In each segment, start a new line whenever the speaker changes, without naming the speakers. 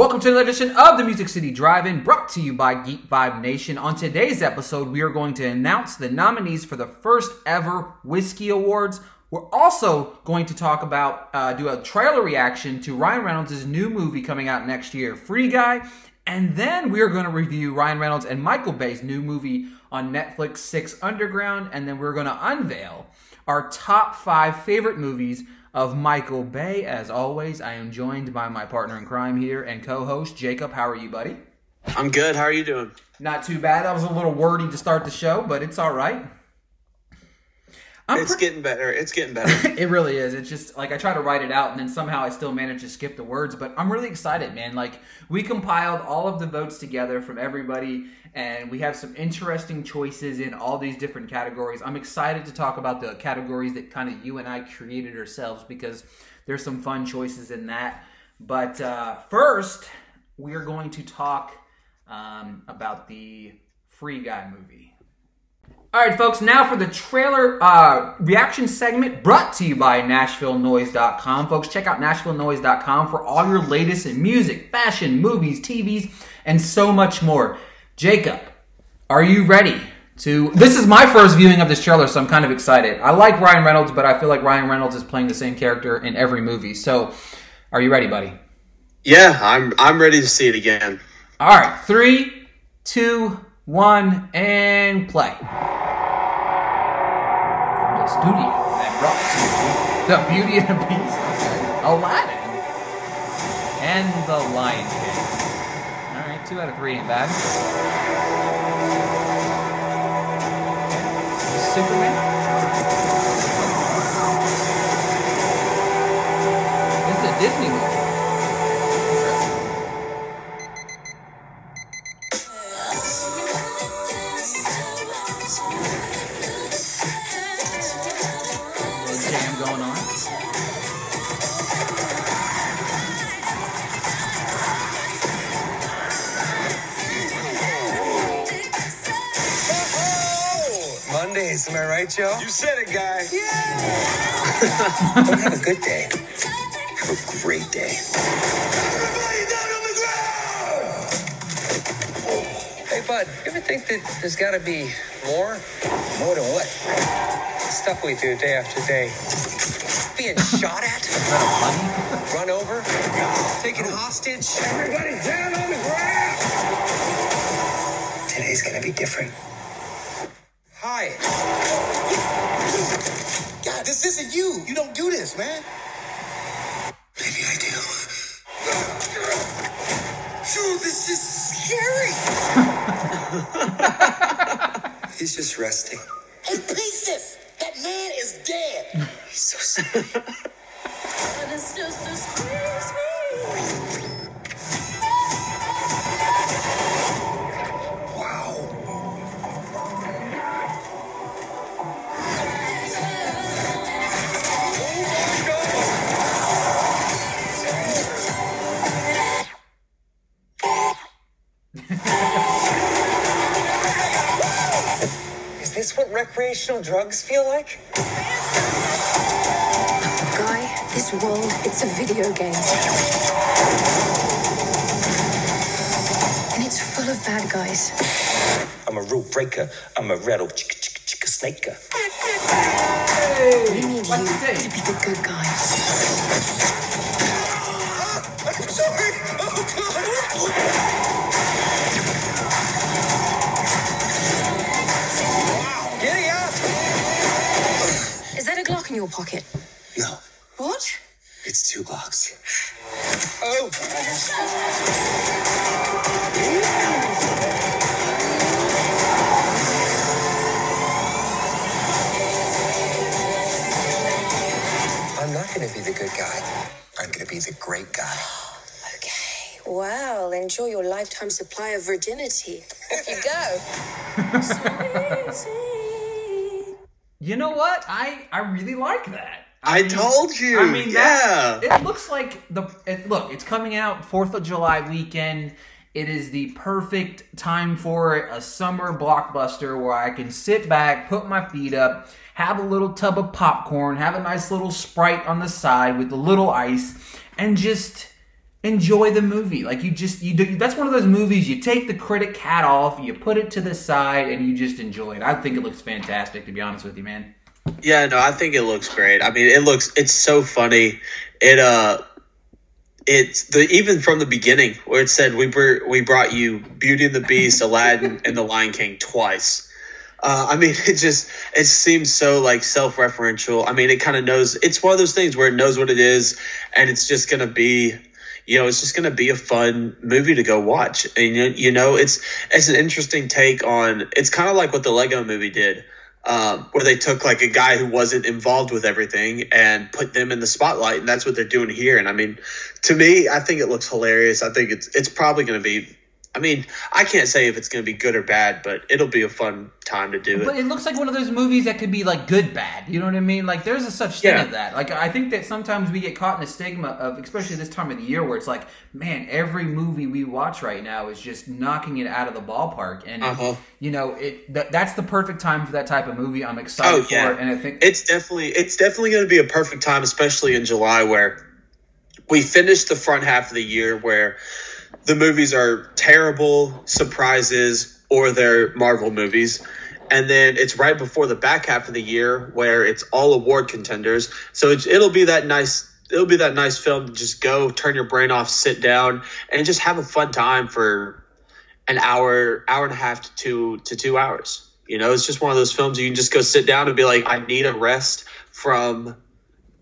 Welcome to another edition of the Music City Drive-In, brought to you by Geek Vibe Nation. On today's episode, we are going to announce the nominees for the first ever Whiskey Awards. We're also going to talk about, uh, do a trailer reaction to Ryan Reynolds' new movie coming out next year, Free Guy. And then we are going to review Ryan Reynolds and Michael Bay's new movie on Netflix, Six Underground. And then we're going to unveil our top five favorite movies of Michael Bay. As always, I am joined by my partner in crime here and co-host Jacob. How are you, buddy?
I'm good. How are you doing?
Not too bad. I was a little wordy to start the show, but it's all right. I'm
it's
pre-
getting better. It's getting better.
it really is. It's just like I try to write it out and then somehow I still manage to skip the words, but I'm really excited, man. Like we compiled all of the votes together from everybody and we have some interesting choices in all these different categories. I'm excited to talk about the categories that kind of you and I created ourselves because there's some fun choices in that. But uh, first, we are going to talk um, about the Free Guy movie. All right, folks, now for the trailer uh, reaction segment brought to you by NashvilleNoise.com. Folks, check out NashvilleNoise.com for all your latest in music, fashion, movies, TVs, and so much more. Jacob, are you ready to. This is my first viewing of this trailer, so I'm kind of excited. I like Ryan Reynolds, but I feel like Ryan Reynolds is playing the same character in every movie. So, are you ready, buddy?
yeah, I'm. I'm ready to see it again.
All right, three, two, one, and play. The studio that brought to the Beauty and the Beast, Aladdin, and the Lion King. All right, two out of three ain't bad. Superman. This is a Disney movie.
Right, Joe?
You said it, guy.
Don't have a good day. Have a great day.
Everybody down on the ground!
Hey, bud, you ever think that there's got to be more?
More than what?
Stuff we do day after day. Being shot at, run over, taken oh. hostage.
Everybody down on the ground!
Today's gonna be different.
This isn't you. You don't do this, man.
Maybe I do.
Dude, this is scary.
He's just resting.
In pieces. That man is dead.
He's so sick. Recreational drugs feel like?
Guy, this world, it's a video game. And it's full of bad guys.
I'm a rule breaker. I'm a rattle chicka chicka chicka snaker.
We need you to be the good guy. Your pocket?
No,
What?
it's two blocks.
Oh! I'm not gonna be the good guy. I'm gonna be the great guy.
Okay. Well, enjoy your lifetime supply of virginity. Off you go.
You know what? I I really like that.
I
mean-
told you.
I mean,
yeah.
that, it looks like the it, look. It's coming out Fourth of July weekend. It is the perfect time for it, a summer blockbuster where I can sit back, put my feet up, have a little tub of popcorn, have a nice little sprite on the side with a little ice, and just enjoy the movie. Like you just you do, that's one of those movies you take the critic hat off, you put it to the side, and you just enjoy it. I think it looks fantastic. To be honest with you, man.
Yeah, no, I think it looks great. I mean, it looks it's so funny. It uh it's the even from the beginning where it said we br- we brought you Beauty and the Beast, Aladdin, and the Lion King twice. Uh, I mean, it just it seems so like self-referential. I mean, it kind of knows. It's one of those things where it knows what it is, and it's just gonna be, you know, it's just gonna be a fun movie to go watch. And you know, it's it's an interesting take on. It's kind of like what the Lego Movie did um, where they took like a guy who wasn't involved with everything and put them in the spotlight, and that's what they're doing here. And I mean, to me, I think it looks hilarious. I think it's it's probably going to be. I mean, I can't say if it's going to be good or bad, but it'll be a fun time to do
But
it.
But it looks like one of those movies that could be like good bad. You know what I mean? Like there's a such thing
Yeah.
of that. Like I think that sometimes we get caught in a stigma of, especially this time of the year, where it's like, man, every movie we watch right now is just knocking it out of the ballpark, and
Uh-huh.
you know, it th- that's the perfect time for that type of movie. I'm excited
Oh
for it, and I think
it's definitely it's definitely going to be a perfect time, especially in July, where we finish the front half of the year where the movies are terrible surprises or they're Marvel movies. And then it's right before the back half of the year where it's all award contenders. So it'll be that nice. It'll be that nice film to just go turn your brain off, sit down, and just have a fun time for an hour, hour and a half to two to two hours. You know, it's just one of those films you can just go sit down and be like, I need a rest from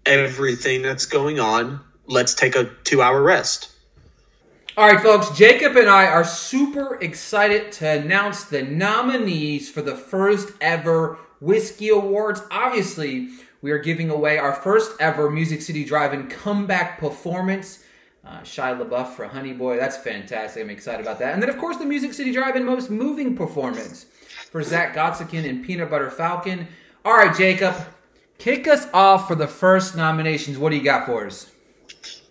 everything that's going on. Let's take a two hour rest.
All right, folks, Jacob and I are super excited to announce the nominees for the first ever Whiskey Awards. Obviously, we are giving away our first ever Music City Drive-In comeback performance. Uh, Shia LaBeouf for Honey Boy, that's fantastic. I'm excited about that. And then, of course, the Music City Drive-In most moving performance for Zack Gottsagen and Peanut Butter Falcon. All right, Jacob, kick us off for the first nominations. What do you got for us?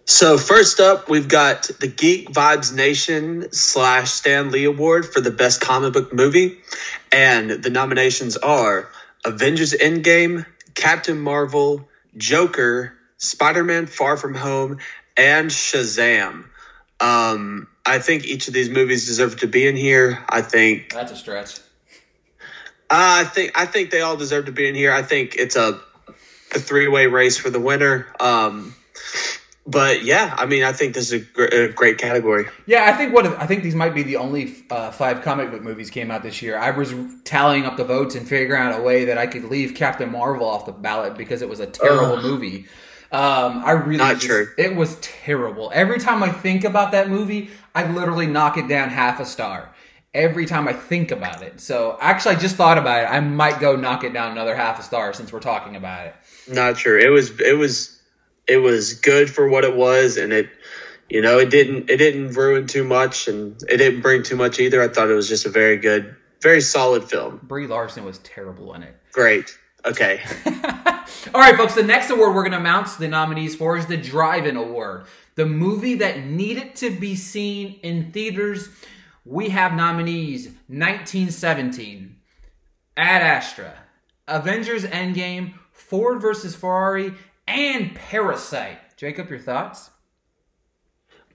So first up, we've got the Geek Vibes Nation slash Stan Lee Award for the best comic book movie, and the nominations are Avengers Endgame, Captain Marvel, Joker, Spider-Man: Far From Home, and Shazam. Um, I think each of these movies deserve to be in here. I think
That's a stretch.
Uh, I think I think they all deserve to be in here. I think it's a a three way race for the winner. Um, but yeah, I mean, I think this is a, gr- a great category.
Yeah, I think what I think these might be the only uh, five comic book movies came out this year. I was tallying up the votes and figuring out a way that I could leave Captain Marvel off the ballot because it was a terrible movie. Um, I really
Not
just-
true.
It was terrible. Every time I think about that movie, I literally knock it down half a star. Every time I think about it. So actually, I just thought about it. I might go knock it down another half a star since we're talking about it.
Not sure. It was it was it was good for what it was, and it you know it didn't it didn't ruin too much, and it didn't bring too much either. I thought it was just a very good, very solid film.
Brie Larson was terrible in it.
Great. Okay.
All right, folks, the next award we're going to announce the nominees for is the Drive In Award. The movie that needed to be seen in theaters. We have nominees 1917, Ad Astra, Avengers Endgame, Ford versus Ferrari, and Parasite. Jacob, your thoughts?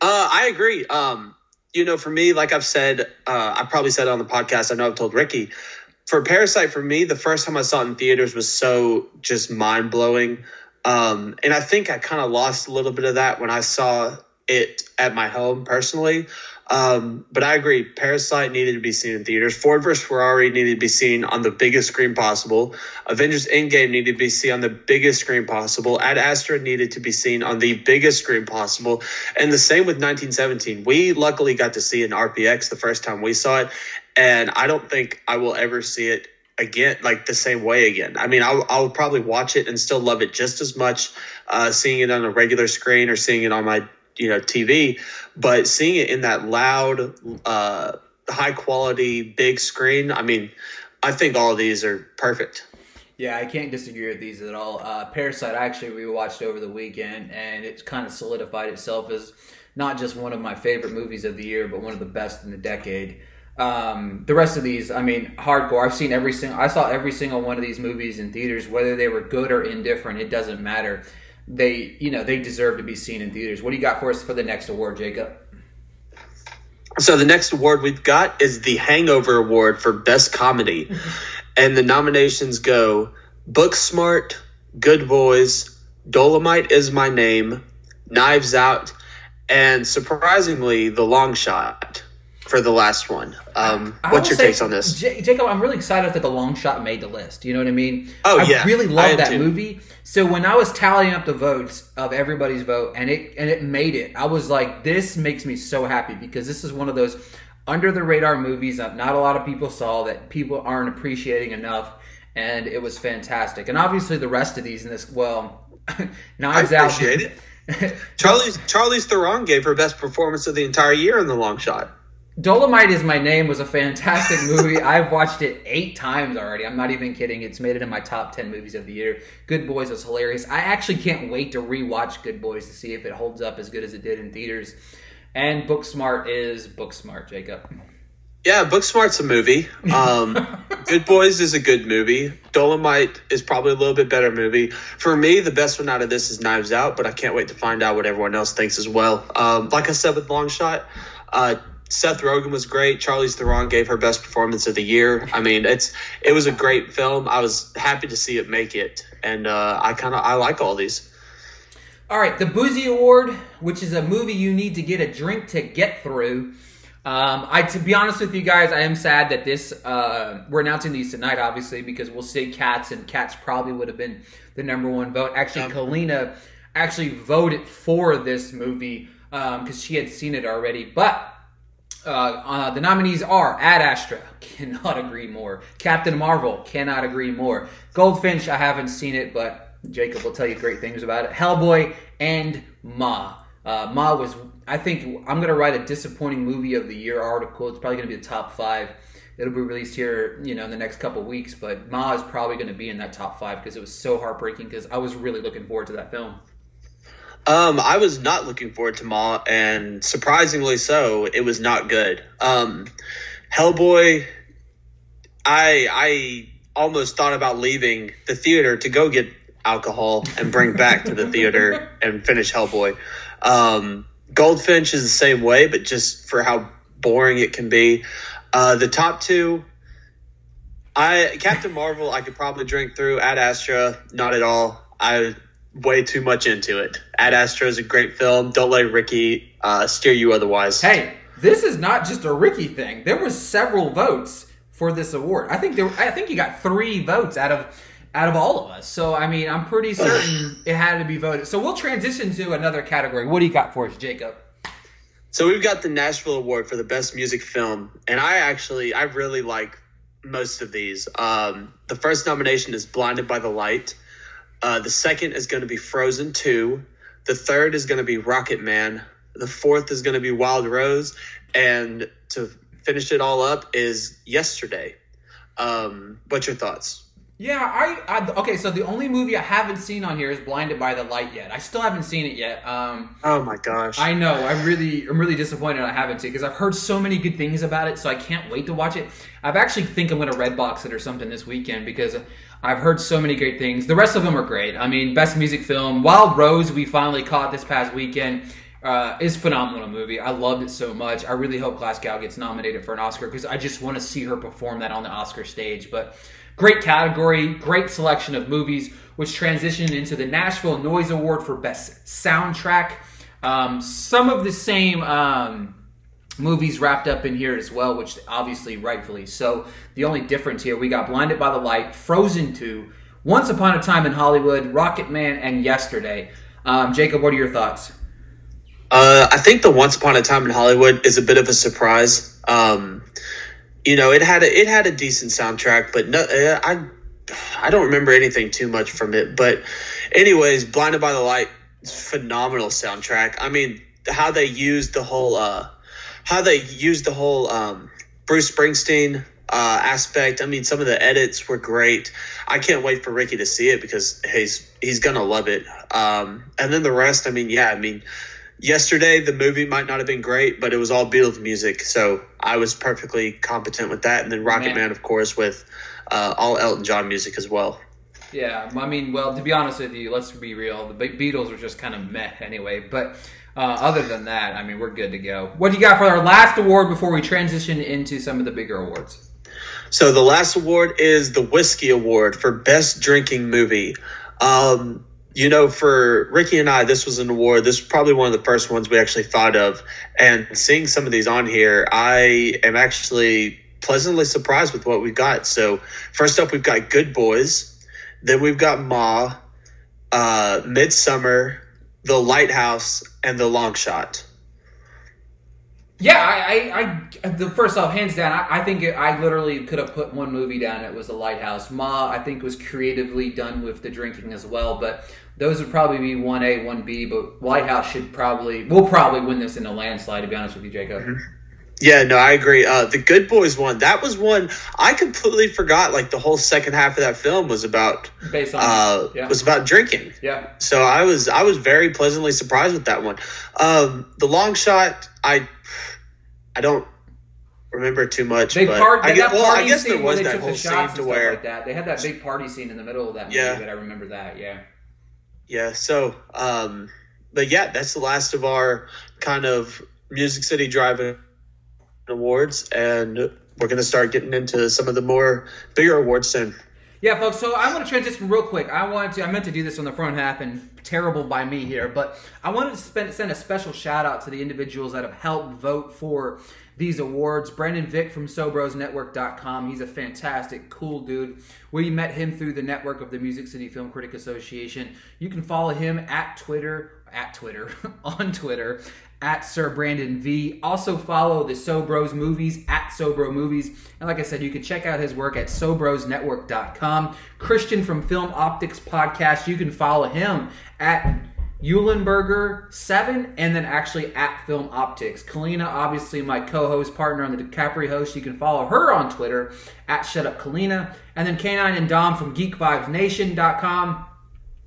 Uh, I agree. Um, you know, for me, like I've said, uh, I probably said on the podcast. I know I've told Ricky. For Parasite, for me, the first time I saw it in theaters was so just mind blowing. Um, and I think I kind of lost a little bit of that when I saw it at my home personally. Um, but I agree, Parasite needed to be seen in theaters. Ford vs. Ferrari needed to be seen on the biggest screen possible. Avengers Endgame needed to be seen on the biggest screen possible. Ad Astra needed to be seen on the biggest screen possible. And the same with 1917. We luckily got to see in RPX the first time we saw it. And I don't think I will ever see it again, like the same way again. I mean, I'll, I'll probably watch it and still love it just as much uh, seeing it on a regular screen or seeing it on my you know TV, but seeing it in that loud, uh, high quality big screen. I mean, I think all of these are perfect.
Yeah, I can't disagree with these at all. Uh, Parasite, actually, we watched over the weekend, and it kind of solidified itself as not just one of my favorite movies of the year, but one of the best in the decade. Um, the rest of these, I mean, hardcore. I've seen every single. I saw every single one of these movies in theaters, whether they were good or indifferent. It doesn't matter. They you know they deserve to be seen in theaters. What do you got for us for the next award, Jacob?
So the next award we've got is the Hangover Award for Best Comedy, and the nominations go: Booksmart, Good Boys, Dolomite is My Name, Knives Out, and surprisingly, The Long Shot for the last one. Um, what's your
say,
takes on this?
J- Jacob? I'm really excited that the long shot made the list. You know what I mean?
Oh,
I
yeah.
really
I
love that
too.
movie. So when I was tallying up the votes of everybody's vote and it and it made it, I was like, this makes me so happy because this is one of those under the radar movies that not a lot of people saw that people aren't appreciating enough, and it was fantastic. And obviously the rest of these in this, well,
I
Knives Out.
appreciate it. Charlize Charlize Theron gave her best performance of the entire year in The Long Shot.
Dolomite is my name was a fantastic movie. I've watched it eight times already. I'm not even kidding. It's made it in my top ten movies of the year. Good Boys was hilarious. I actually can't wait to rewatch Good Boys to see if it holds up as good as it did in theaters. And Booksmart is Booksmart, Jacob.
Yeah, Booksmart's a movie. Um, good Boys is a good movie. Dolomite is probably a little bit better movie. For me, the best one out of this is Knives Out, but I can't wait to find out what everyone else thinks as well. Um, like I said with Long Shot, uh, Seth Rogen was great. Charlize Theron gave her best performance of the year. I mean, it's it was a great film. I was happy to see it make it, and uh, I kind of I like all these.
All right, the Boozy Award, which is a movie you need to get a drink to get through. Um, I, to be honest with you guys, I am sad that this uh, we're announcing these tonight, obviously, because we'll see Cats, and Cats probably would have been the number one vote. Actually, Kalina actually voted for this movie because she had seen it already, but. Uh, uh, the nominees are Ad Astra, cannot agree more. Captain Marvel, cannot agree more. Goldfinch, I haven't seen it, but Jacob will tell you great things about it. Hellboy and Ma. Uh, Ma was, I think, I'm gonna write a disappointing movie of the year article. It's probably gonna be the top five. It'll be released here, you know, in the next couple weeks. But Ma is probably gonna be in that top five because it was so heartbreaking. Because I was really looking forward to that film.
Um, I was not looking forward to Ma, and surprisingly so, it was not good. Um, Hellboy, I I almost thought about leaving the theater to go get alcohol and bring back to the theater and finish Hellboy. Um, Goldfinch is the same way, but just for how boring it can be. Uh, the top two, I Captain Marvel, I could probably drink through. Ad Astra, not at all. I way too much into it. Ad Astra is a great film. Don't let Ricky uh, steer you otherwise.
Hey, this is not just a Ricky thing. There were several votes for this award. I think there. I think you got three votes out of out of all of us. So I mean, I'm pretty certain it had to be voted. So we'll transition to another category. What do you got for us, Jacob?
So we've got the Nashville Award for the best music film, and I actually I really like most of these. Um, the first nomination is Blinded by the Light. Uh, the second is going to be Frozen Two. The third is going to be Rocket Man. The fourth is going to be Wild Rose, and to finish it all up is Yesterday. Um, what's your thoughts?
Yeah, I, I okay. So the only movie I haven't seen on here is Blinded by the Light yet. I still haven't seen it yet. Um,
Oh my gosh!
I know. I'm really, I'm really disappointed I haven't seen because I've heard so many good things about it. So I can't wait to watch it. I've actually think I'm gonna redbox it or something this weekend because I've heard so many great things. The rest of them are great. I mean, best music film, Wild Rose, we finally caught this past weekend. Uh, is phenomenal movie. I loved it so much. I really hope Glasgow gets nominated for an Oscar because I just want to see her perform that on the Oscar stage. But great category, great selection of movies, which transitioned into the Nashville Noise Award for Best Soundtrack. Um, some of the same um, movies wrapped up in here as well, which obviously rightfully so. The only difference here, we got Blinded by the Light, Frozen 2, Once Upon a Time in Hollywood, Rocket Man, and Yesterday. Um, Jacob, what are your thoughts?
Uh, I think the Once Upon a Time in Hollywood is a bit of a surprise. Um, you know, it had a, it had a decent soundtrack, but no, uh, I I don't remember anything too much from it. But anyways, Blinded by the Light, phenomenal soundtrack. I mean, how they used the whole uh, how they used the whole um, Bruce Springsteen uh, aspect. I mean, some of the edits were great. I can't wait for Ricky to see it because he's he's gonna love it. Um, and then the rest, I mean, yeah, I mean yesterday the movie might not have been great but it was all beatles music so i was perfectly competent with that and then rocket
Man.
man, of course with uh, all elton john music as well
Yeah, I mean, well, to be honest with you, let's be real. The Beatles were just kind of meh anyway. But uh, other than that, I mean, we're good to go. What do you got for our last award before we transition into some of the bigger awards?
So the last award is the Whiskey Award for Best Drinking Movie. Um, you know, for Ricky and I, this was an award. This was probably one of the first ones we actually thought of. And seeing some of these on here, I am actually pleasantly surprised with what we've got. So first up, we've got Good Boys. Then we've got Ma, uh, Midsommar, The Lighthouse, and The Long Shot.
Yeah, I, I, I the first off, hands down, I, I think it, I literally could have put one movie down. It was The Lighthouse. Ma, I think, was creatively done with the drinking as well, but those would probably be one A, one B. But Lighthouse should probably, we'll probably win this in a landslide. To be honest with you, Jacob. Mm-hmm.
Yeah, no, I agree. Uh, the Good Boys one, that was one I completely forgot. Like the whole second half of that film was about
Based on,
uh,
yeah,
was about drinking.
yeah.
So I was I was very pleasantly surprised with that one. Um, the long shot, I I don't remember too much.
They
but
part,
I guess, well,
party
I guess there was that whole
the
scene to where
like that. They had that big party scene in the middle of that movie
Yeah.
that I remember that. Yeah.
yeah. So, um, but yeah, that's the last of our kind of Music City Drive awards, and we're gonna start getting into some of the more bigger awards soon.
Yeah, folks. So I want to transition real quick. I wanted to. I meant to do this on the front half, and terrible by me here, but I wanted to spend, send a special shout out to the individuals that have helped vote for these awards. Brandon Vick from SoBrosNetwork.com. He's a fantastic, cool dude. We met him through the network of the Music City Film Critic Association. You can follow him at Twitter, at Twitter, on Twitter, at Sir Brandon V. Also follow the Sobros Movies at Sobro Movies. And like I said, you can check out his work at SoBrosNetwork.com. Christian from Film Optics Podcast, you can follow him at Eulenberger7 and then actually at Film Optics. Kalina, obviously my co-host partner on the DiCapri host, you can follow her on Twitter at ShutUpKalina. And then K9 and Dom from GeekVibesNation.com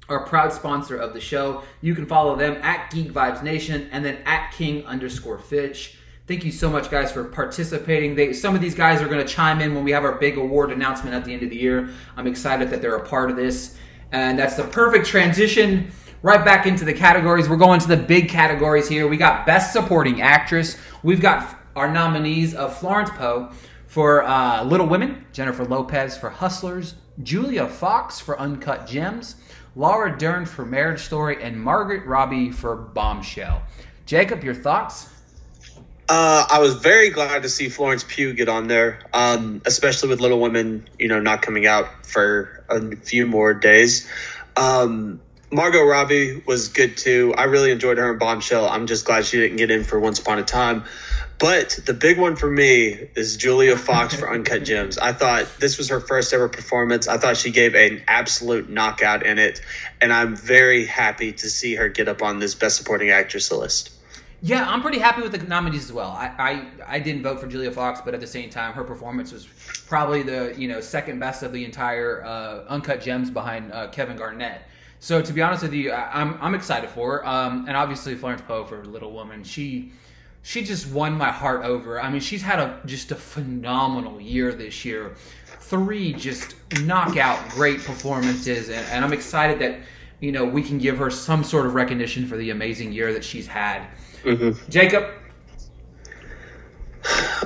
are proud sponsor of the show. You can follow them at Geek Vibes Nation and then at King underscore Fitch. Thank you so much, guys, for participating. They, some of these guys are going to chime in when we have our big award announcement at the end of the year. I'm excited that they're a part of this. And that's the perfect transition right back into the categories. We're going to the big categories here. We got Best Supporting Actress. We've got our nominees of Florence Poe for uh, Little Women, Jennifer Lopez for Hustlers, Julia Fox for Uncut Gems, Laura Dern for Marriage Story, and Margaret Robbie for Bombshell. Jacob, your thoughts?
Uh, I was very glad to see Florence Pugh get on there, um, especially with Little Women, you know, not coming out for a few more days. Um, Margot Robbie was good too. I really enjoyed her in Bombshell. I'm just glad she didn't get in for Once Upon a Time. But the big one for me is Julia Fox for Uncut Gems. I thought this was her first ever performance. I thought she gave an absolute knockout in it, and I'm very happy to see her get up on this Best Supporting Actress list.
Yeah, I'm pretty happy with the nominees as well. I, I, I didn't vote for Julia Fox, but at the same time, her performance was probably the you know second best of the entire uh, Uncut Gems behind uh, Kevin Garnett. So to be honest with you, I, I'm I'm excited for her, um, and obviously Florence Poe for Little Woman. She she just won my heart over. I mean, she's had a just a phenomenal year this year. Three just knockout great performances, and, and I'm excited that you know we can give her some sort of recognition for the amazing year that she's had. Jacob,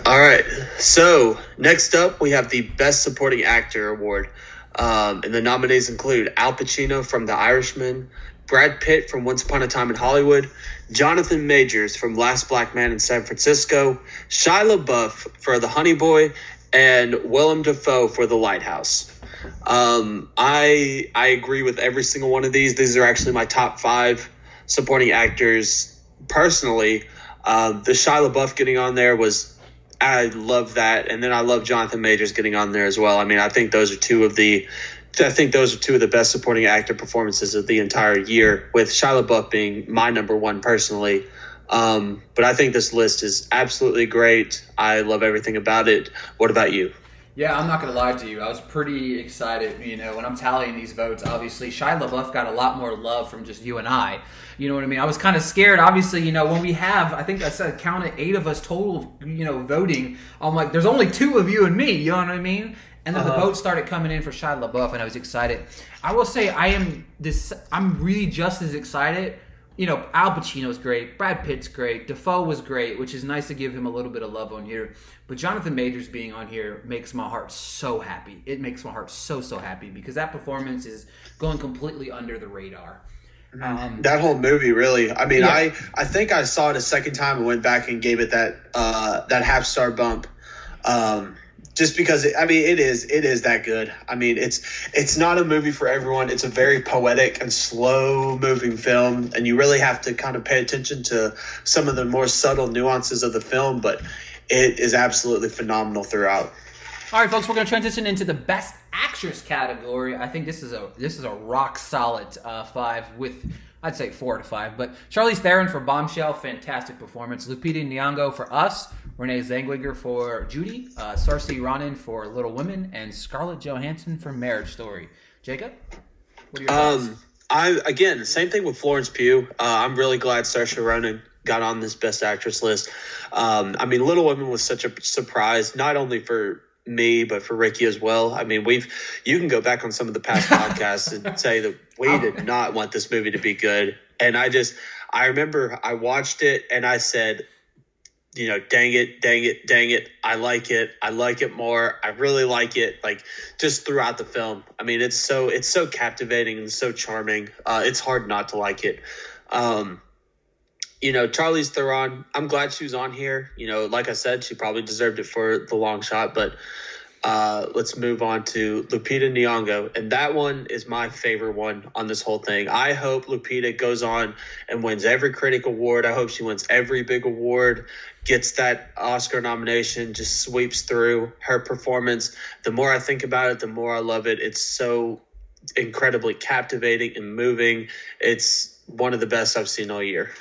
All right. So next up, we have the Best Supporting Actor award, um, and the nominees include Al Pacino from The Irishman, Brad Pitt from Once Upon a Time in Hollywood, Jonathan Majors from Last Black Man in San Francisco, Shia LaBeouf for The Honey Boy, and Willem Dafoe for The Lighthouse. Um, I I agree with every single one of these. These are actually my top five supporting actors personally. Um, the Shia LaBeouf getting on there was I love that, and then I love Jonathan Majors getting on there as well. I mean, I think those are two of the I think those are two of the best supporting actor performances of the entire year, with Shia LaBeouf being my number one personally. Um, but I think this list is absolutely great. I love everything about it. What about you?
Yeah, I'm not gonna lie to you. I was pretty excited. You know, when I'm tallying these votes, obviously Shia LaBeouf got a lot more love from just you and I. You know what I mean? I was kind of scared. Obviously, you know, when we have, I think I said counted eight of us total. You know, voting. I'm like, there's only two of you and me. You know what I mean? And then the
Uh-huh.
votes started coming in for Shia LaBeouf, and I was excited. I will say I am this. I'm really just as excited. You know, Al Pacino's great, Brad Pitt's great, Dafoe was great, which is nice to give him a little bit of love on here. But Jonathan Majors being on here makes my heart so happy. It makes my heart so so happy because that performance is going completely under the radar. Um,
That whole movie, really. I mean,
Yeah.
I I think I saw it a second time and went back and gave it that uh, that half star bump. Um, just because I mean it is it is that good. I mean it's it's not a movie for everyone. It's a very poetic and slow moving film, and you really have to kind of pay attention to some of the more subtle nuances of the film. But it is absolutely phenomenal throughout.
All right, folks, we're going to transition into the best actress category. I think this is a this is a rock solid uh, five with I'd say four to five. But Charlize Theron for Bombshell, fantastic performance. Lupita Nyong'o for Us, Renee Zellweger for Judy, uh, Saoirse Ronan for Little Women, and Scarlett Johansson for Marriage Story. Jacob, what are your thoughts?
Um, I again, same thing with Florence Pugh. Uh, I'm really glad Saoirse Ronan got on this Best Actress list. Um, I mean, Little Women was such a surprise, not only for me but for Ricky as well. I mean, we've you can go back on some of the past podcasts and say that we did not want this movie to be good, and I just I remember I watched it and I said. You know, dang it, dang it, dang it. I like it. I like it more. I really like it. Like just throughout the film. I mean, it's so it's so captivating and so charming. Uh, it's hard not to like it. Um, you know, Charlize Theron. I'm glad she was on here. You know, like I said, she probably deserved it for the long shot. But uh, let's move on to Lupita Nyong'o, and that one is my favorite one on this whole thing. I hope Lupita goes on and wins every critic award. I hope she wins every big award, gets that Oscar nomination, just sweeps through her performance. The more I think about it, the more I love it. It's so incredibly captivating and moving. It's one of the best I've seen all year.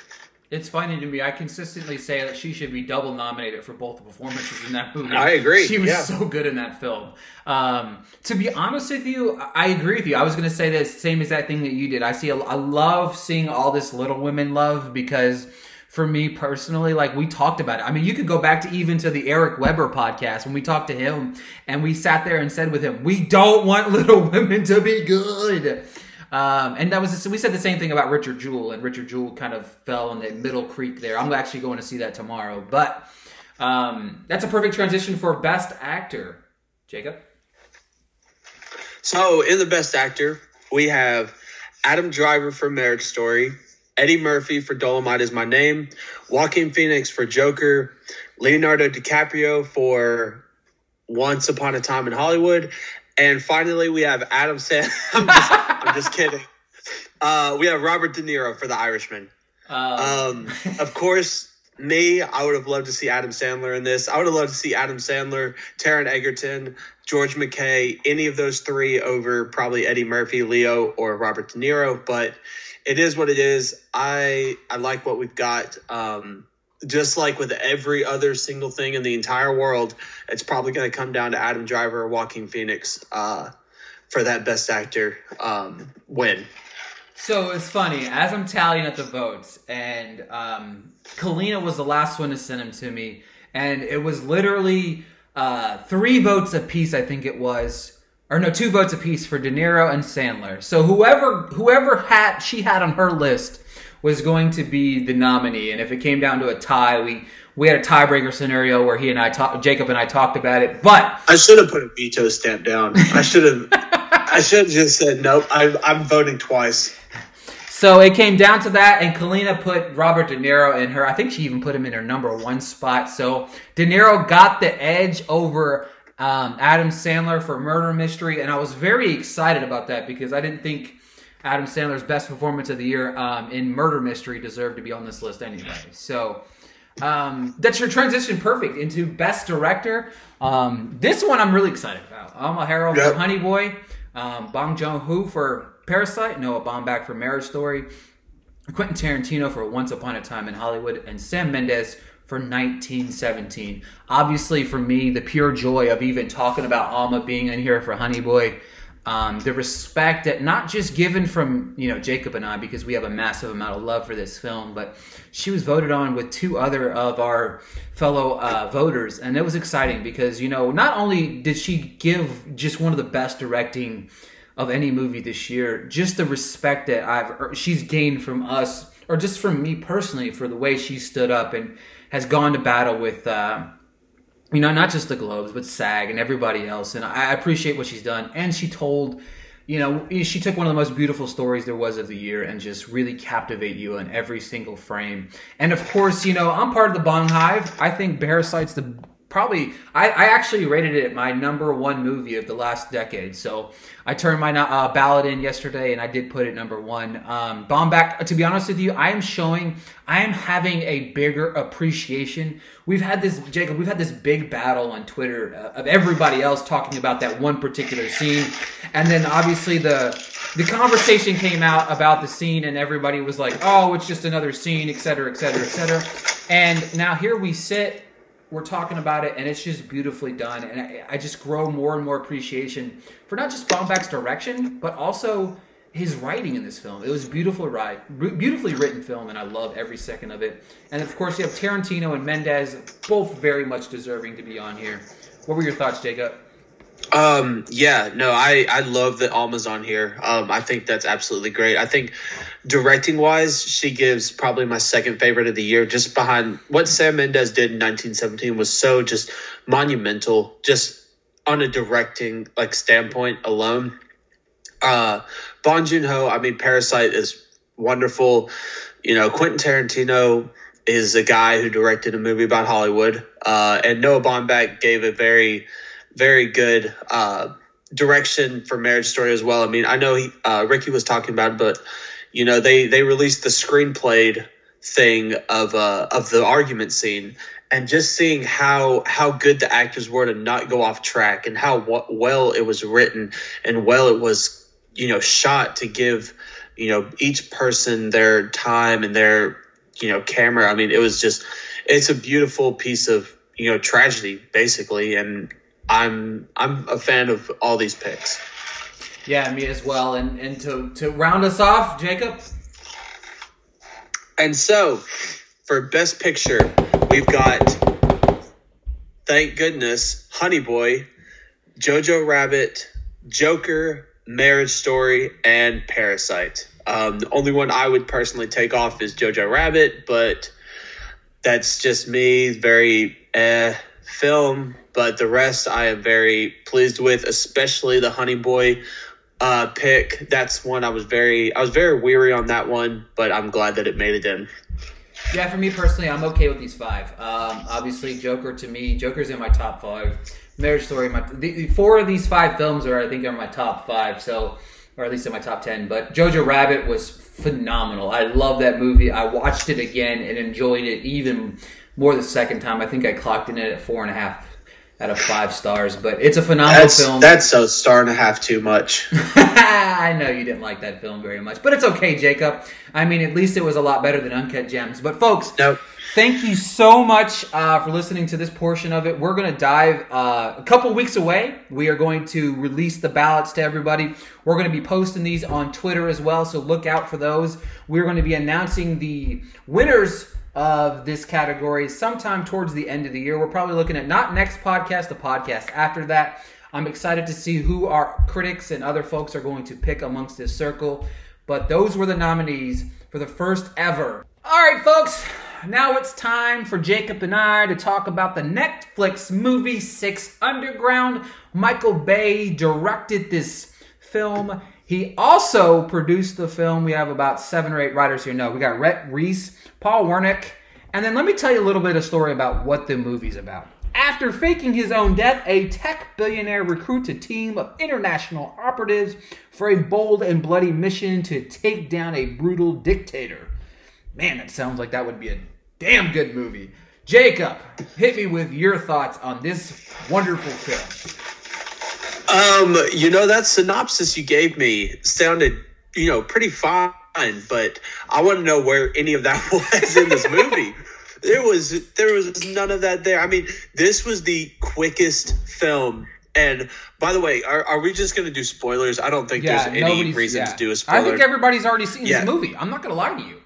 It's funny to me. I consistently say that she should be double nominated for both the performances in that movie.
I agree,
She was
yeah.
so good in that film. Um, to be honest with you, I- agree with you. I was going to say the same exact thing that you did. I see. A, I love seeing all this Little Women love because. For me personally, like we talked about it. I mean, you could go back to even to the Eric Weber podcast when we talked to him and we sat there and said with him, we don't want Little Women to be good. Um, and that was we said the same thing about Richard Jewell, and Richard Jewell kind of fell in the middle creek there. I'm actually going to see that tomorrow, but um, that's a perfect transition for Best Actor. Jacob,
So, in the best actor, we have Adam Driver for Marriage Story, Eddie Murphy for Dolomite is My Name, Joaquin Phoenix for Joker, Leonardo DiCaprio for Once Upon a Time in Hollywood, and finally we have Adam Sandler. I'm just, I'm just kidding. Uh, we have Robert De Niro for The Irishman. Um, of course, me, I would have loved to see Adam Sandler in this. I would have loved to see Adam Sandler, Taron Egerton, George MacKay, any of those three over probably Eddie Murphy, Leo, or Robert De Niro. But it is what it is. I I like what we've got. Um, just like with every other single thing in the entire world, it's probably going to come down to Adam Driver or Joaquin Phoenix uh, for that Best Actor um, win.
So it's funny as I'm tallying up the votes, and um, Kalina was the last one to send them to me, and it was literally uh, three votes apiece. I think it was, or no, two votes apiece for De Niro and Sandler. So whoever whoever had she had on her list was going to be the nominee, and if it came down to a tie, we we had a tiebreaker scenario where he and I talked, Jacob and I talked about it, but
I should have put a veto stamp down. I should have. I should have just said nope. I'm, I'm voting twice.
So it came down to that, and Kalina put Robert De Niro in her. I think she even put him in her number one spot. So De Niro got the edge over um, Adam Sandler for Murder Mystery, and I was very excited about that because I didn't think Adam Sandler's best performance of the year um, in Murder Mystery deserved to be on this list anyway. So um, that's your transition perfect into Best Director. Um, this one I'm really excited about. Alma Har'el
Yep.
for Honey Boy, um, Bong Joon Ho for Parasite, Noah Baumbach for Marriage Story, Quentin Tarantino for Once Upon a Time in Hollywood, and Sam Mendes for 1917. Obviously, for me, the pure joy of even talking about Alma being in here for Honey Boy. Um, the respect that not just given from you know Jacob and I because we have a massive amount of love for this film, but she was voted on with two other of our fellow uh, voters, and it was exciting because you know not only did she give just one of the best directing of any movie this year, just the respect that I've er, she's gained from us, or just from me personally, for the way she stood up and has gone to battle with. Uh, you know, not just the Globes, but SAG and everybody else. And I appreciate what she's done. And she told, you know, she took one of the most beautiful stories there was of the year and just really captivate you in every single frame. And of course, you know, I'm part of the Bong Hive. I think Parasite's the probably I, I actually rated it my number one movie of the last decade. So I turned my uh, ballot in yesterday, and I did put it number one. Um, Baumbach. To be honest with you, I am showing, I am having a bigger appreciation. We've had this, Jacob. We've had this big battle on Twitter uh, of everybody else talking about that one particular scene, and then obviously the the conversation came out about the scene, and everybody was like, "Oh, it's just another scene," et cetera, et cetera, et cetera. And now here we sit we're talking about it, and it's just beautifully done. And I, I just grow more and more appreciation for not just Baumbach's direction, but also his writing in this film. It was a beautiful beautifully written film, and I love every second of it. And of course, you have Tarantino and Mendes, both very much deserving to be on here. What were your thoughts, Jacob?
Um, yeah, no, I, I love that Alma's on here. Um, I think that's absolutely great. I think directing wise, she gives probably my second favorite of the year, just behind what Sam Mendes did in 1917 was so just monumental, just on a directing like standpoint alone. Uh, Bong Joon Ho, I mean, Parasite is wonderful. You know, Quentin Tarantino is a guy who directed a movie about Hollywood, uh, and Noah Baumbach gave a very very good uh, direction for Marriage Story as well. I mean, I know he, uh, Ricky was talking about, it, but you know they they released the screenplayed thing of uh, of the argument scene, and just seeing how how good the actors were to not go off track, and how w- well it was written and well it was you know shot to give you know each person their time and their you know camera. I mean, it was just it's a beautiful piece of you know tragedy basically and I'm I'm a fan of all these picks.
Yeah, me as well. And and to to round us off, Jacob.
And so, for best picture, we've got thank goodness, Honey Boy, Jojo Rabbit, Joker, Marriage Story, and Parasite. Um, the only one I would personally take off is Jojo Rabbit, but that's just me. Very eh film but the rest I am very pleased with, especially the Honey Boy uh, pick. That's one I was very I was very weary on that one, but I'm glad that it made it in.
Yeah, for me personally, I'm okay with these five. Um, obviously, Joker to me, Joker's in my top five. Marriage Story, my the, four of these five films are I think are my top five. So, or at least in my top ten. But Jojo Rabbit was phenomenal. I love that movie. I watched it again and enjoyed it even more the second time. I think I clocked in it at four and a half out of five stars. But it's a phenomenal
that's,
film.
That's a star and a half too much.
I know you didn't like that film very much, but it's okay, Jacob. I mean, at least it was a lot better than Uncut Gems. But folks,
nope.
thank you so much uh, for listening to this portion of it. We're going to dive uh, a couple weeks away. We are going to release the ballots to everybody. We're going to be posting these on Twitter as well, so look out for those. We're going to be announcing the winners of this category sometime towards the end of the year. We're probably looking at not next podcast, the podcast after that. I'm excited to see who our critics and other folks are going to pick amongst this circle. But those were the nominees for the first ever. All right, folks. Now it's time for Jacob and I to talk about the Netflix movie Six Underground. Michael Bay directed this film. He also produced the film. We have about seven or eight writers here. No, we got Rhett Reese, Paul Wernick. And then let me tell you a little bit of story about what the movie's about. After faking his own death, a tech billionaire recruits a team of international operatives for a bold and bloody mission to take down a brutal dictator. Man, that sounds like that would be a damn good movie. Jacob, hit me with your thoughts on this wonderful film.
Um, you know that synopsis you gave me sounded, you know, pretty fine but I want to know where any of that was in this movie. there was there was none of that there. I mean, this was the quickest film And by the way, are, are we just going to do spoilers? I don't think
Yeah,
there's any reason
yeah.
to do a spoiler.
I think everybody's already seen
Yeah.
this movie. I'm not gonna lie to you.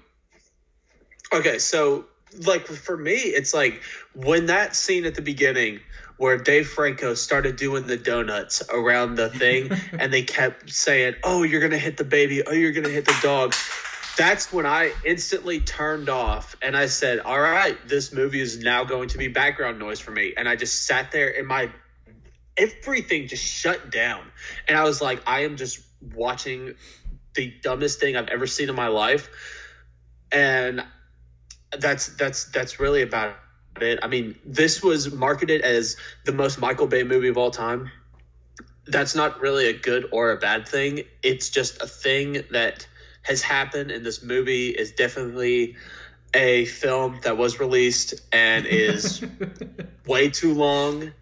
Okay, so like for me, it's like when that scene at the beginning where Dave Franco started doing the donuts around the thing and they kept saying, Oh, you're gonna hit the baby, oh you're gonna hit the dog. That's when I instantly turned off and I said, All right, this movie is now going to be background noise for me. And I just sat there and my everything just shut down. And I was like, I am just watching the dumbest thing I've ever seen in my life. And that's that's that's really about it. I mean, this was marketed as the most Michael Bay movie of all time. That's not really a good or a bad thing. It's just a thing that has happened, and this movie is definitely a film that was released and is way too long.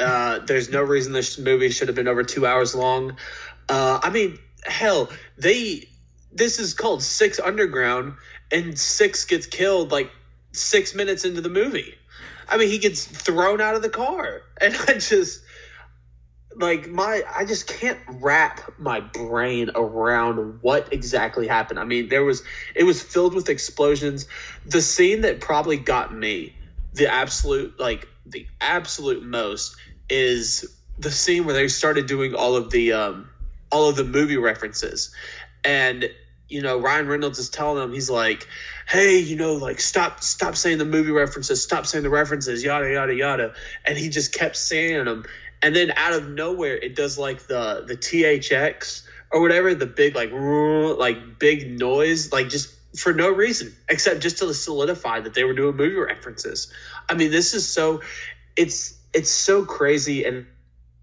Uh, there's no reason this movie should have been over two hours long. Uh, I mean, hell, they this is called Six Underground, and Six gets killed like six minutes into the movie. I mean, he gets thrown out of the car, and I just like my I just can't wrap my brain around what exactly happened. I mean, there was it was filled with explosions. The scene that probably got me the absolute like the absolute most is the scene where they started doing all of the um all of the movie references and you know Ryan Reynolds is telling them he's like hey you know like stop stop saying the movie references stop saying the references yada yada yada. And he just kept saying them and then out of nowhere it does like the the THX or whatever the big like like big noise like just for no reason except just to solidify that they were doing movie references. I mean this is so it's it's so crazy and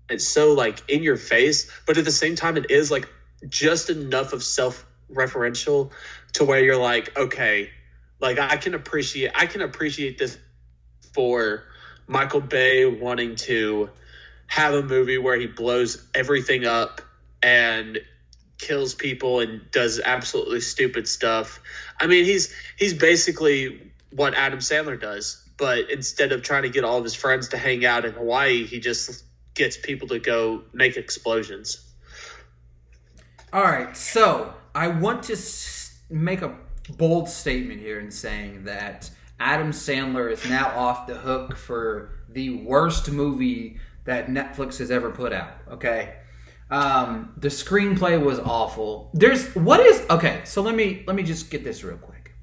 it's so like in your face but at the same time it is like just enough of self referential to where you're like okay like i can appreciate i can appreciate this for michael bay wanting to have a movie where he blows everything up and kills people and does absolutely stupid stuff. I mean he's he's basically what adam sandler does but instead of trying to get all of his friends to hang out in hawaii he just gets people to go make explosions.
All right, so I want to make a bold statement here in saying that Adam Sandler is now off the hook for the worst movie that Netflix has ever put out. Okay, um, the screenplay was awful. There's what is okay. So let me let me just get this real quick.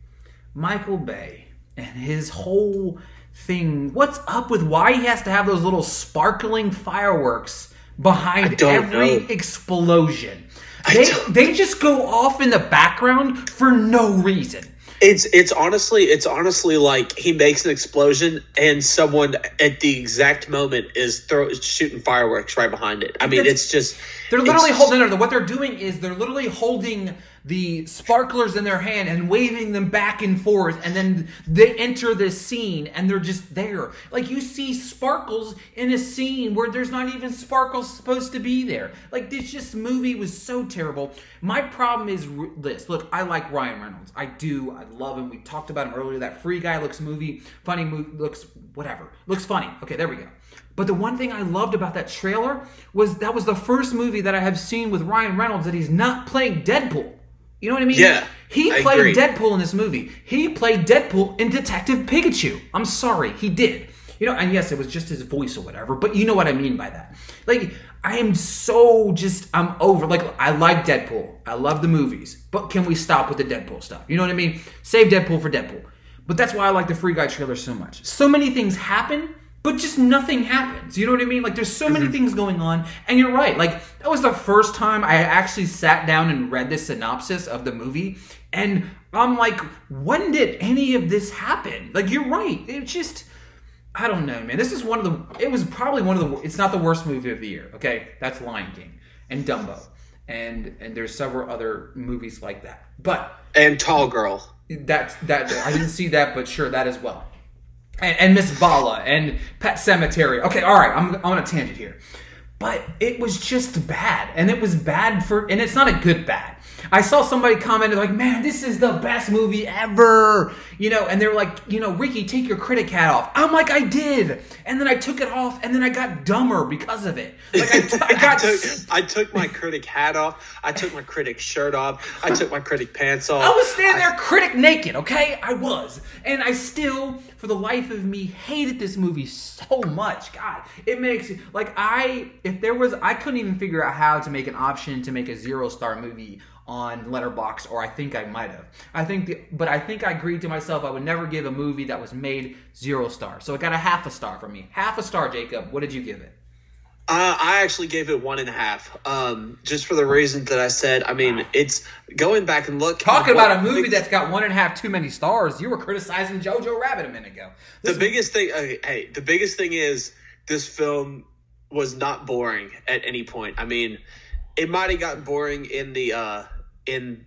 Michael Bay and his whole thing. What's up with why he has to have those little sparkling fireworks behind every
know.
explosion? They they just go off in the background for no reason.
It's it's honestly it's honestly like he makes an explosion and someone at the exact moment is throw shooting fireworks right behind it. I mean,
That's-
it's just
They're literally
it's-
holding. No, no, what they're doing is they're literally holding the sparklers in their hand and waving them back and forth, and then they enter this scene and they're just there. Like you see sparkles in a scene where there's not even sparkles supposed to be there. Like this just movie was so terrible. My problem is this. Look, I like Ryan Reynolds. I do. I love him. We talked about him earlier. That Free Guy looks movie funny. Movie looks whatever. Looks funny. Okay, there we go. But the one thing I loved about that trailer was that was the first movie that I have seen with Ryan Reynolds that he's not playing Deadpool. You know what I mean?
Yeah,
He
I
played
agree.
Deadpool in this movie. He played Deadpool in Detective Pikachu. I'm sorry, he did. You know, and yes, it was just his voice or whatever, but you know what I mean by that. Like, I am so just, I'm over. Like, I like Deadpool. I love the movies, but can we stop with the Deadpool stuff? You know what I mean? Save Deadpool for Deadpool. But that's why I like the Free Guy trailer so much. So many things happen, but just nothing happens. You know what I mean? Like there's so many mm-hmm. things going on, and you're right. Like that was the first time I actually sat down and read the synopsis of the movie, and I'm like, when did any of this happen? Like you're right. It just. I don't know, man. This is one of the. It was probably one of the. It's not the worst movie of the year. Okay, that's Lion King and Dumbo, and and there's several other movies like that. But
and Tall Girl.
That's that I didn't see that, but sure that as well. And, and Miss Bala and Pet Sematary. Okay, all right, I'm I'm on a tangent here, but it was just bad, and it was bad for, and it's not a good bad. I saw somebody commented like, "Man, this is the best movie ever," you know, and they were like, "You know, Ricky, take your critic hat off." I'm like, "I did," and then I took it off, and then I got dumber because of it. Like I, I
I
got.
took, I took my critic hat off. I took my critic shirt off. I took my critic pants off.
I was standing there critic naked, okay? I was. And I still, for the life of me, hated this movie so much. God, it makes like I if there was I couldn't even figure out how to make an option to make a zero star movie on Letterboxd, or I think I might have. I think, the, but I think I agreed to myself I would never give a movie that was made zero stars. So it got a half a star from me. Half a star, Jacob. What did you give it?
Uh, I actually gave it one and a half, um, just for the reasons that I said. I mean, it's going back and look.
Talking about a movie that's got one and a half too many stars. You were criticizing Jojo Rabbit a minute ago.
the biggest thing. Okay, hey, the biggest thing is this film was not boring at any point. I mean, it might have gotten boring in the uh, in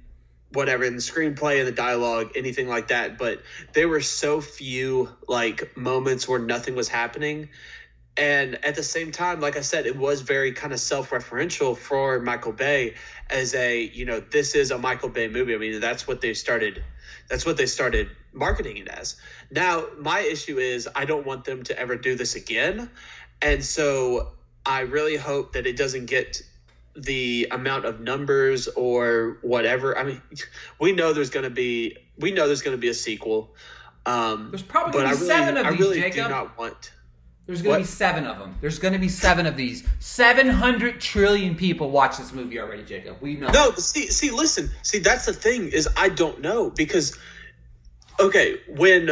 whatever in the screenplay and the dialogue, anything like that. But there were so few like moments where nothing was happening. And at the same time, like I said, it was very kind of self-referential for Michael Bay as a, you know, this is a Michael Bay movie. I mean, that's what they started that's what they started marketing it as. Now, my issue is I don't want them to ever do this again. And so I really hope that it doesn't get the amount of numbers or whatever. I mean, we know there's going to be we know there's going to be a sequel. Um,
There's probably gonna
I
be
really,
seven of
I
these,
really do
Jacob.
not want.
There's going to be seven of them. There's going to be seven of these. 700 trillion people watch this movie already, Jacob. We know.
No, see, see, listen, see, that's the thing is I don't know because, okay, when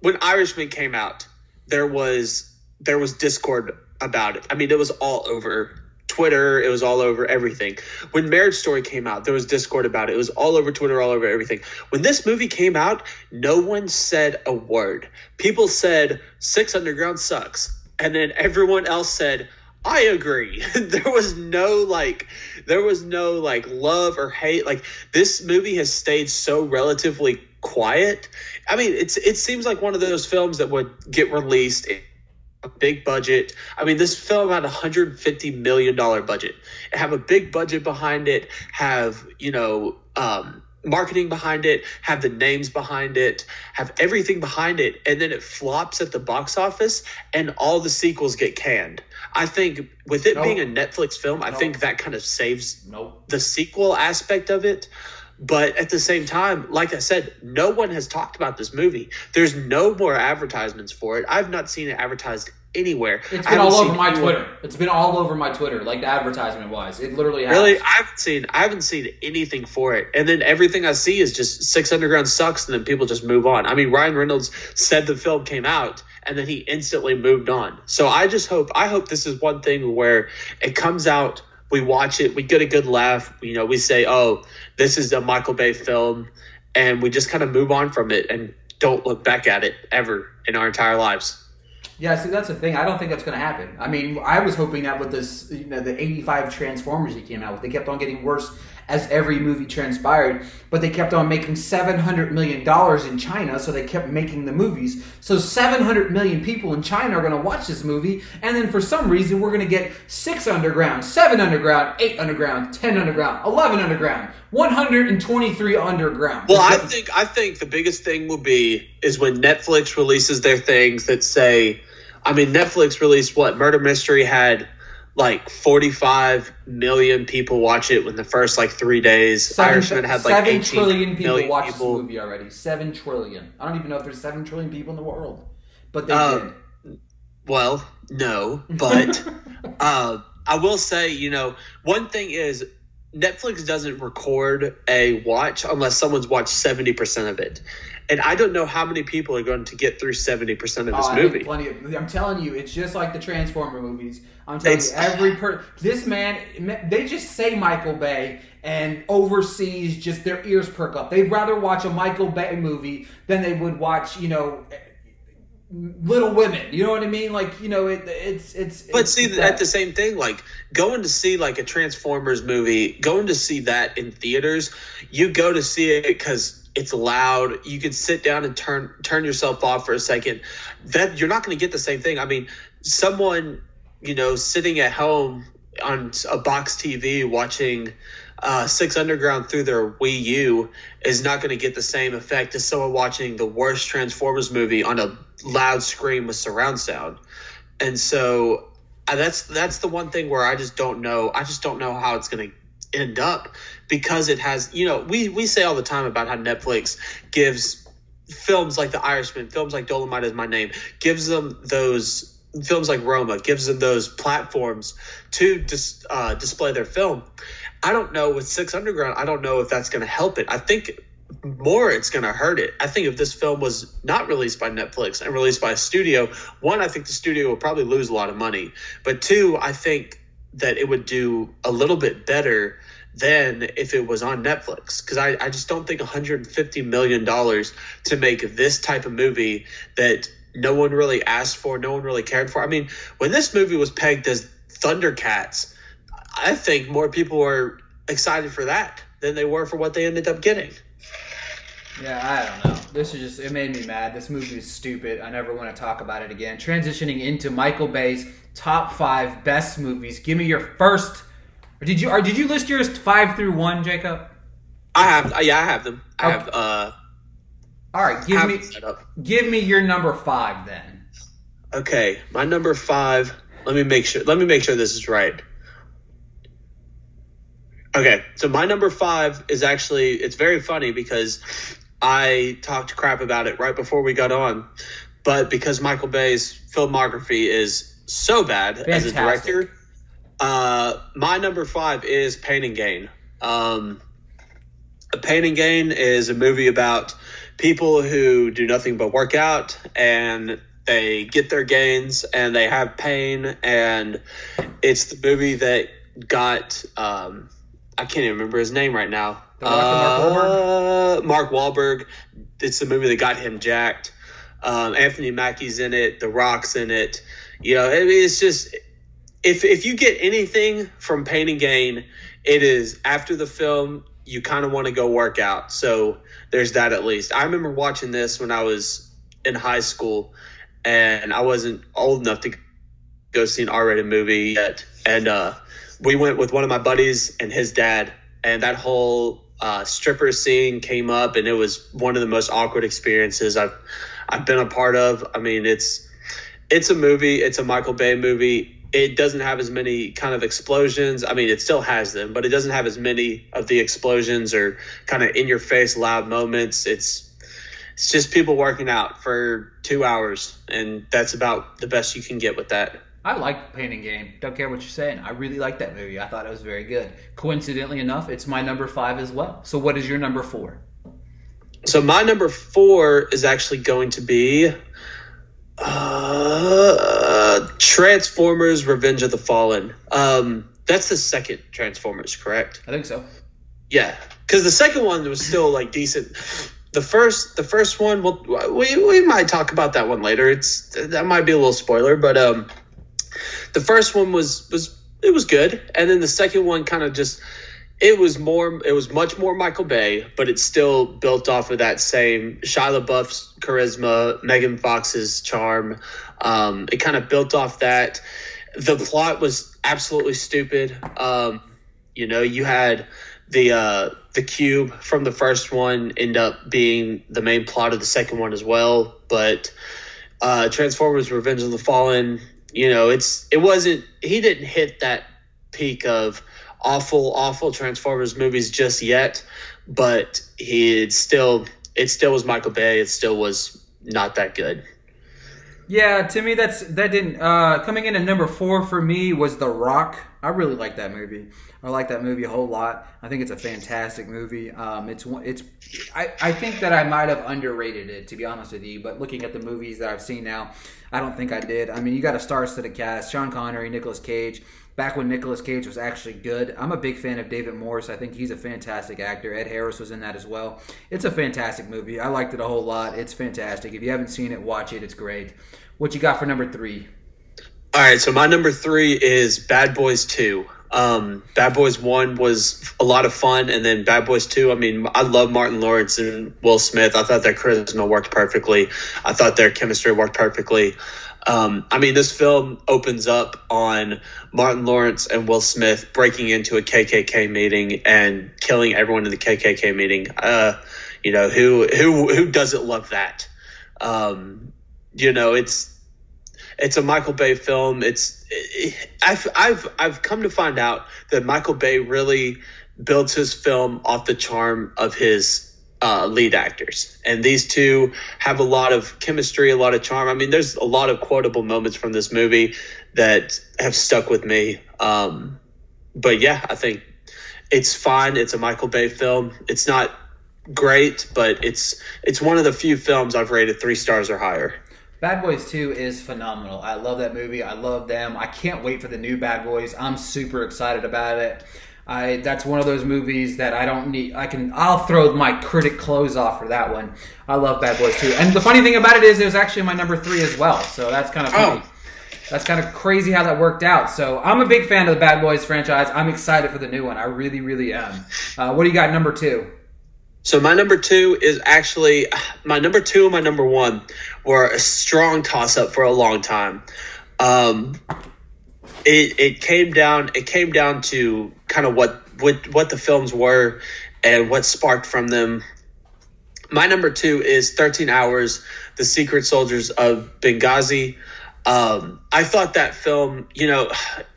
when Irishman came out, there was there was discord about it. I mean, it was all over Twitter. It was all over everything. When Marriage Story came out, there was discord about it. It was all over Twitter, all over everything. When this movie came out, no one said a word. People said Six Underground sucks, and then everyone else said. I agree. there was no like there was no like love or hate. Like this movie has stayed so relatively quiet. I mean, it's it seems like one of those films that would get released a big budget. I mean, this film had a hundred fifty million dollar budget. Have a big budget behind it. Have you know um, marketing behind it. Have the names behind it. Have everything behind it, and then it flops at the box office, and all the sequels get canned. I think with it
Nope.
being a Netflix film, I
Nope.
think that kind of saves
Nope.
the sequel aspect of it. But at the same time, like I said, no one has talked about this movie. There's no more advertisements for it. I've not seen it advertised anywhere.
It's been all over my
anyone-
Twitter. It's been all over my Twitter, like advertisement wise. It literally has.
Really, I haven't seen. I haven't seen anything for it, and then everything I see is just Six Underground sucks, and then people just move on. I mean, Ryan Reynolds said the film came out, and then he instantly moved on. So I just hope. I hope this is one thing where it comes out, we watch it, we get a good laugh. You know, we say, "Oh, this is a Michael Bay film," and we just kind of move on from it and don't look back at it ever in our entire lives.
Yeah, see, that's the thing. I don't think that's going to happen. I mean, I was hoping that with this, you know, the 85 Transformers he came out with, they kept on getting worse as every movie transpired, but they kept on making $700 million in China, so they kept making the movies. So 700 million people in China are going to watch this movie, and then for some reason, we're going to get 6 Underground, 7 Underground, 8 Underground, 10 Underground, 11 Underground, 123 Underground.
Well, I think I think the biggest thing will be is when Netflix releases their things that say, I mean, Netflix released what Murder Mystery had like 45 million people watch it in the first like three days.
Seven,
Irishman had like
seven
18
trillion people watch
people.
this movie already. Seven trillion. I don't even know if there's seven trillion people in the world, but they
Um,
did.
Well, no, but uh, I will say, you know, one thing is Netflix doesn't record a watch unless someone's watched 70% of it. And I don't know how many people are going to get through 70% of this
Oh,
movie.
Plenty of, I'm telling you, it's just like the Transformer movies. I'm telling
It's-
you, every per this man, they just say Michael Bay, and overseas, just their ears perk up. They'd rather watch a Michael Bay movie than they would watch, you know, Little Women. You know what I mean? Like, you know, it, it's it's.
But
it's
see,
that.
at the same thing, like going to see like a Transformers movie, going to see that in theaters, you go to see it because it's loud. You can sit down and turn turn yourself off for a second. That you're not going to get the same thing. I mean, someone you know sitting at home on a box TV watching uh, Six Underground through their Wii U is not going to get the same effect as someone watching the worst Transformers movie on a loud screen with surround sound. And so uh, that's that's the one thing where I just don't know. I just don't know how it's going to end up because it has. You know, we we say all the time about how Netflix gives films like The Irishman, films like Dolomite is My Name, gives them those films like Roma, gives them those platforms to dis, uh, display their film. I don't know with Six Underground. I don't know if that's going to help it. I think more it's going to hurt it. I think if this film was not released by Netflix and released by a studio, one, I think the studio would probably lose a lot of money. But two, I think that it would do a little bit better than if it was on Netflix. Because I, I just don't think $150 million to make this type of movie that no one really asked for, no one really cared for. I mean, when this movie was pegged as Thundercats, I think more people were excited for that than they were for what they ended up getting.
Yeah, I don't know. This is just it made me mad. This movie is stupid. I never want to talk about it again. Transitioning into Michael Bay's top five best movies. Give me your first. Or did you or did you list yours five through one, Jacob?
I have, uh, yeah, I have them. I
Okay.
have, uh,
All right, give me
them set up.
give me your number five then.
Okay, my number five. Let me make sure. Let me make sure this is right. Okay, so my number five is actually it's very funny because I talked crap about it right before we got on, but because Michael Bay's filmography is so bad as a director, uh, my number five is Pain and Gain. Um, Pain and Gain is a movie about people who do nothing but work out and they get their gains and they have pain and it's the movie that got um, I can't even remember his name right now.
The Rock and Mark
Uh, Mark Wahlberg. It's the movie that got him jacked. Um, Anthony Mackie's in it. The Rock's in it. You know, I mean, it's just if if you get anything from Pain and Gain, it is after the film you kind of want to go work out. So there's that at least. I remember watching this when I was in high school, and I wasn't old enough to go see an R-rated movie yet, and uh, we went with one of my buddies and his dad, and that whole uh, stripper scene came up, and it was one of the most awkward experiences I've I've been a part of. I mean, it's it's a movie. It's a Michael Bay movie. It doesn't have as many kind of explosions. I mean, it still has them, but it doesn't have as many of the explosions or kind of in your face loud moments. It's it's just people working out for two hours, and that's about the best you can get with that.
I like Pain and Gain. Don't care what you're saying. I really like that movie. I thought it was very good. Coincidentally enough, it's my number five as well. So what is your number four?
So my number four is actually going to be uh, Transformers: Revenge of the Fallen. Um, that's the second Transformers, correct?
I think so.
Yeah, because the second one was still like decent. The first, the first one, well, we we might talk about that one later. It's that might be a little spoiler, but um, the first one was was it was good, and then the second one kind of just it was more it was much more Michael Bay, but it's still built off of that same Shia LaBeouf's charisma, Megan Fox's charm. Um, it kind of built off that. The plot was absolutely stupid. Um, you know, you had the uh, the cube from the first one end up being the main plot of the second one as well, but uh, Transformers: Revenge of the Fallen, you know, it's it wasn't he didn't hit that peak of awful, awful Transformers movies just yet, but it still it still was Michael Bay. It still was not that good.
Yeah, to me, that's that didn't uh, coming in at number four for me was The Rock. I really like that movie. I like that movie a whole lot. I think it's a fantastic movie. Um, it's it's I, I think that I might have underrated it to be honest with you. But looking at the movies that I've seen now, I don't think I did. I mean, you got a star-studded cast: Sean Connery, Nicolas Cage. Back when Nicolas Cage was actually good, I'm a big fan of David Morse. I think he's a fantastic actor. Ed Harris was in that as well. It's a fantastic movie. I liked it a whole lot. It's fantastic. If you haven't seen it, watch it. It's great. What you got for number three?
All right, so my number three is Bad Boys Two. Um, Bad Boys One was a lot of fun, and then Bad Boys Two. I mean, I love Martin Lawrence and Will Smith. I thought their charisma worked perfectly. I thought their chemistry worked perfectly. Um, I mean, this film opens up on Martin Lawrence and Will Smith breaking into a KKK meeting and killing everyone in the KKK meeting. Uh, you know, who who who doesn't love that? Um, you know, it's it's a Michael Bay film. It's I've I've I've come to find out that Michael Bay really builds his film off the charm of his uh, lead actors, and these two have a lot of chemistry, a lot of charm. I mean, there's a lot of quotable moments from this movie that have stuck with me. Um, but yeah, I think it's fine. It's a Michael Bay film. It's not great, but it's it's one of the few films I've rated three stars or higher.
Bad Boys 2 is phenomenal. I love that movie. I love them. I can't wait for the new Bad Boys. I'm super excited about it. I that's one of those movies that I don't need. I can I'll throw my critic clothes off for that one. I love Bad Boys too. And the funny thing about it is it was actually my number 3 as well. So that's kind of funny.
Oh.
That's kind of crazy how that worked out. So I'm a big fan of the Bad Boys franchise. I'm excited for the new one. I really, really am. Uh, what do you got number two?
So my number two is actually my number two and my number one were a strong toss up for a long time. Um, it it came down it came down to kind of what what what the films were and what sparked from them. My number two is 13 Hours, The Secret Soldiers of Benghazi. Um, I thought that film, you know,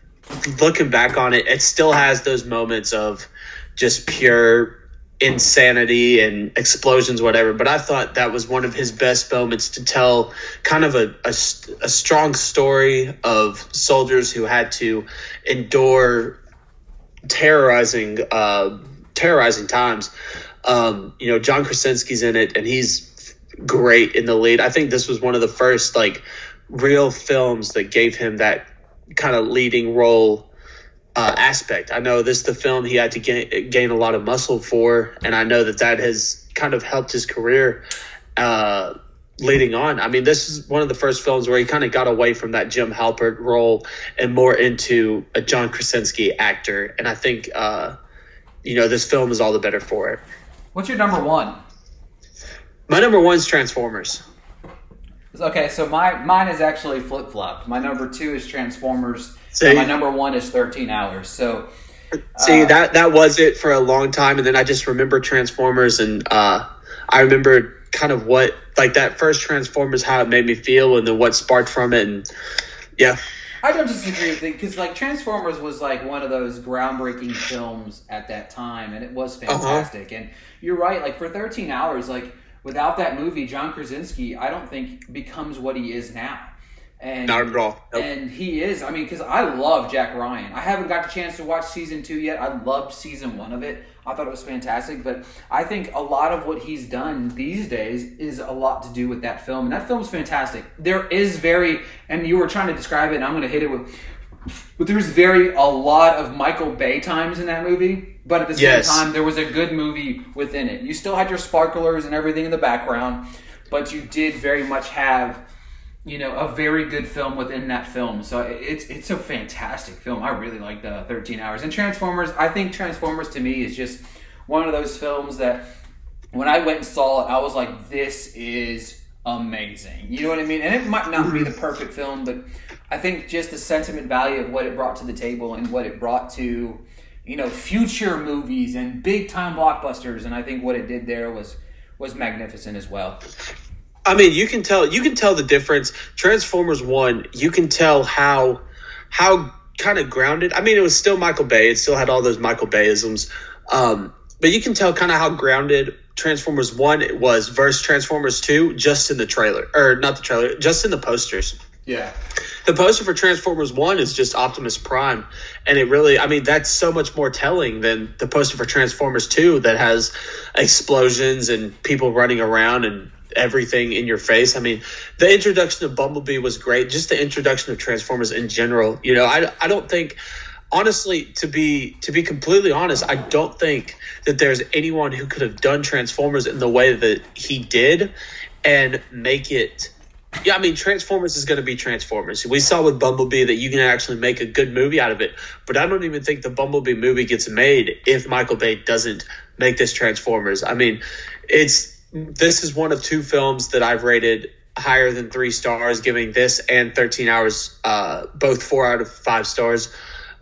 looking back on it, it still has those moments of just pure insanity and explosions, whatever. But I thought that was one of his best moments to tell kind of a, a, a strong story of soldiers who had to endure terrorizing uh, terrorizing times. Um, you know, John Krasinski's in it, and he's great in the lead. I think this was one of the first like real films that gave him that kind of leading role uh, aspect. I know this is the film he had to gain, gain a lot of muscle for, and I know that that has kind of helped his career uh, leading on. I mean, this is one of the first films where he kind of got away from that Jim Halpert role and more into a John Krasinski actor, and I think uh, you know this film is all the better for it.
What's your number one?
My number one is Transformers.
Okay, so my mine is actually flip flop. My number two is Transformers. And my number one is Thirteen Hours. So
See
Uh,
that that was it for a long time, and then I just remember Transformers, and uh, I remember kind of what like that first Transformers, how it made me feel, and then what sparked from it, and yeah,
I don't disagree with it because like Transformers was like one of those groundbreaking films at that time, and it was fantastic. And you're right, like for 13 hours, like without that movie, John Krasinski, I don't think becomes what he is now. And
not at all. Nope.
And he is. I mean, because I love Jack Ryan. I haven't got the chance to watch season two yet. I loved season one of it. I thought it was fantastic. But I think a lot of what he's done these days is a lot to do with that film. And that film's fantastic. There is very, and you were trying to describe it, and I'm going to hit it with. But there's very a lot of Michael Bay times in that movie, but at the same
Yes.
time, there was a good movie within it. You still had your sparklers and everything in the background, but you did very much have you know, a very good film within that film. So it's it's a fantastic film. I really like the 13 Hours. And Transformers, I think Transformers to me is just one of those films that when I went and saw it, I was like, this is amazing. You know what I mean? And it might not be the perfect film, but I think just the sentiment value of what it brought to the table and what it brought to, you know, future movies and big time blockbusters. And I think what it did there was was magnificent as well.
I mean, you can tell you can tell the difference. Transformers One, you can tell how how kind of grounded. I mean, it was still Michael Bay. It still had all those Michael Bayisms, um, but you can tell kind of how grounded Transformers One it was versus Transformers Two, just in the trailer or not the trailer, just in the posters.
Yeah.
The poster for Transformers One is just Optimus Prime, and it really, I mean, that's so much more telling than the poster for Transformers Two that has explosions and people running around and everything in your face. I mean, the introduction of Bumblebee was great. Just the introduction of Transformers in general. You know, I, I don't think, honestly, to be to be completely honest, I don't think that there's anyone who could have done Transformers in the way that he did and make it. Yeah, I mean, Transformers is going to be Transformers. We saw with Bumblebee that you can actually make a good movie out of it, but I don't even think the Bumblebee movie gets made if Michael Bay doesn't make this Transformers. I mean, it's this is one of two films that I've rated higher than three stars, giving this and 13 Hours uh, both four out of five stars.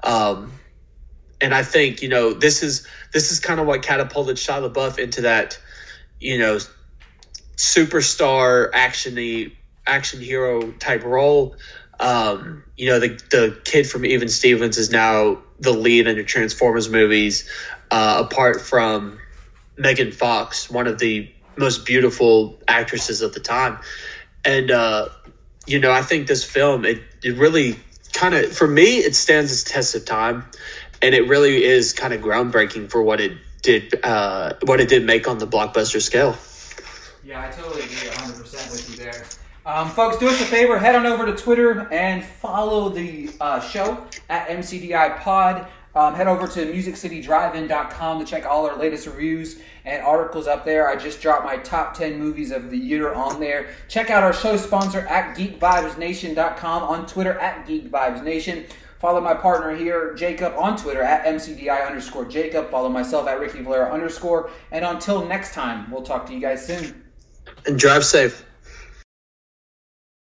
Um, and I think you know this is this is kind of what catapulted Shia LaBeouf into that you know superstar actiony action hero type role. Um, you know, the the kid from Even Stevens is now the lead in the Transformers movies, uh, apart from Megan Fox, one of the most beautiful actresses of the time. And uh, you know, I think this film it, it really kind of for me it stands as test of time, and it really is kind of groundbreaking for what it did uh, what it did make on the blockbuster scale.
Yeah, I totally agree 100% with you there. Um, folks, do us a favor, head on over to Twitter and follow the uh, show at MCDI Pod. Um, head over to MusicCityDriveIn.com to check all our latest reviews and articles up there. I just dropped my top 10 movies of the year on there. Check out our show sponsor at GeekVibesNation.com, on Twitter at GeekVibesNation. Follow my partner here, Jacob, on Twitter at MCDI underscore Jacob. Follow myself at Ricky Valera underscore. And until next time, we'll talk to you guys soon.
And drive safe.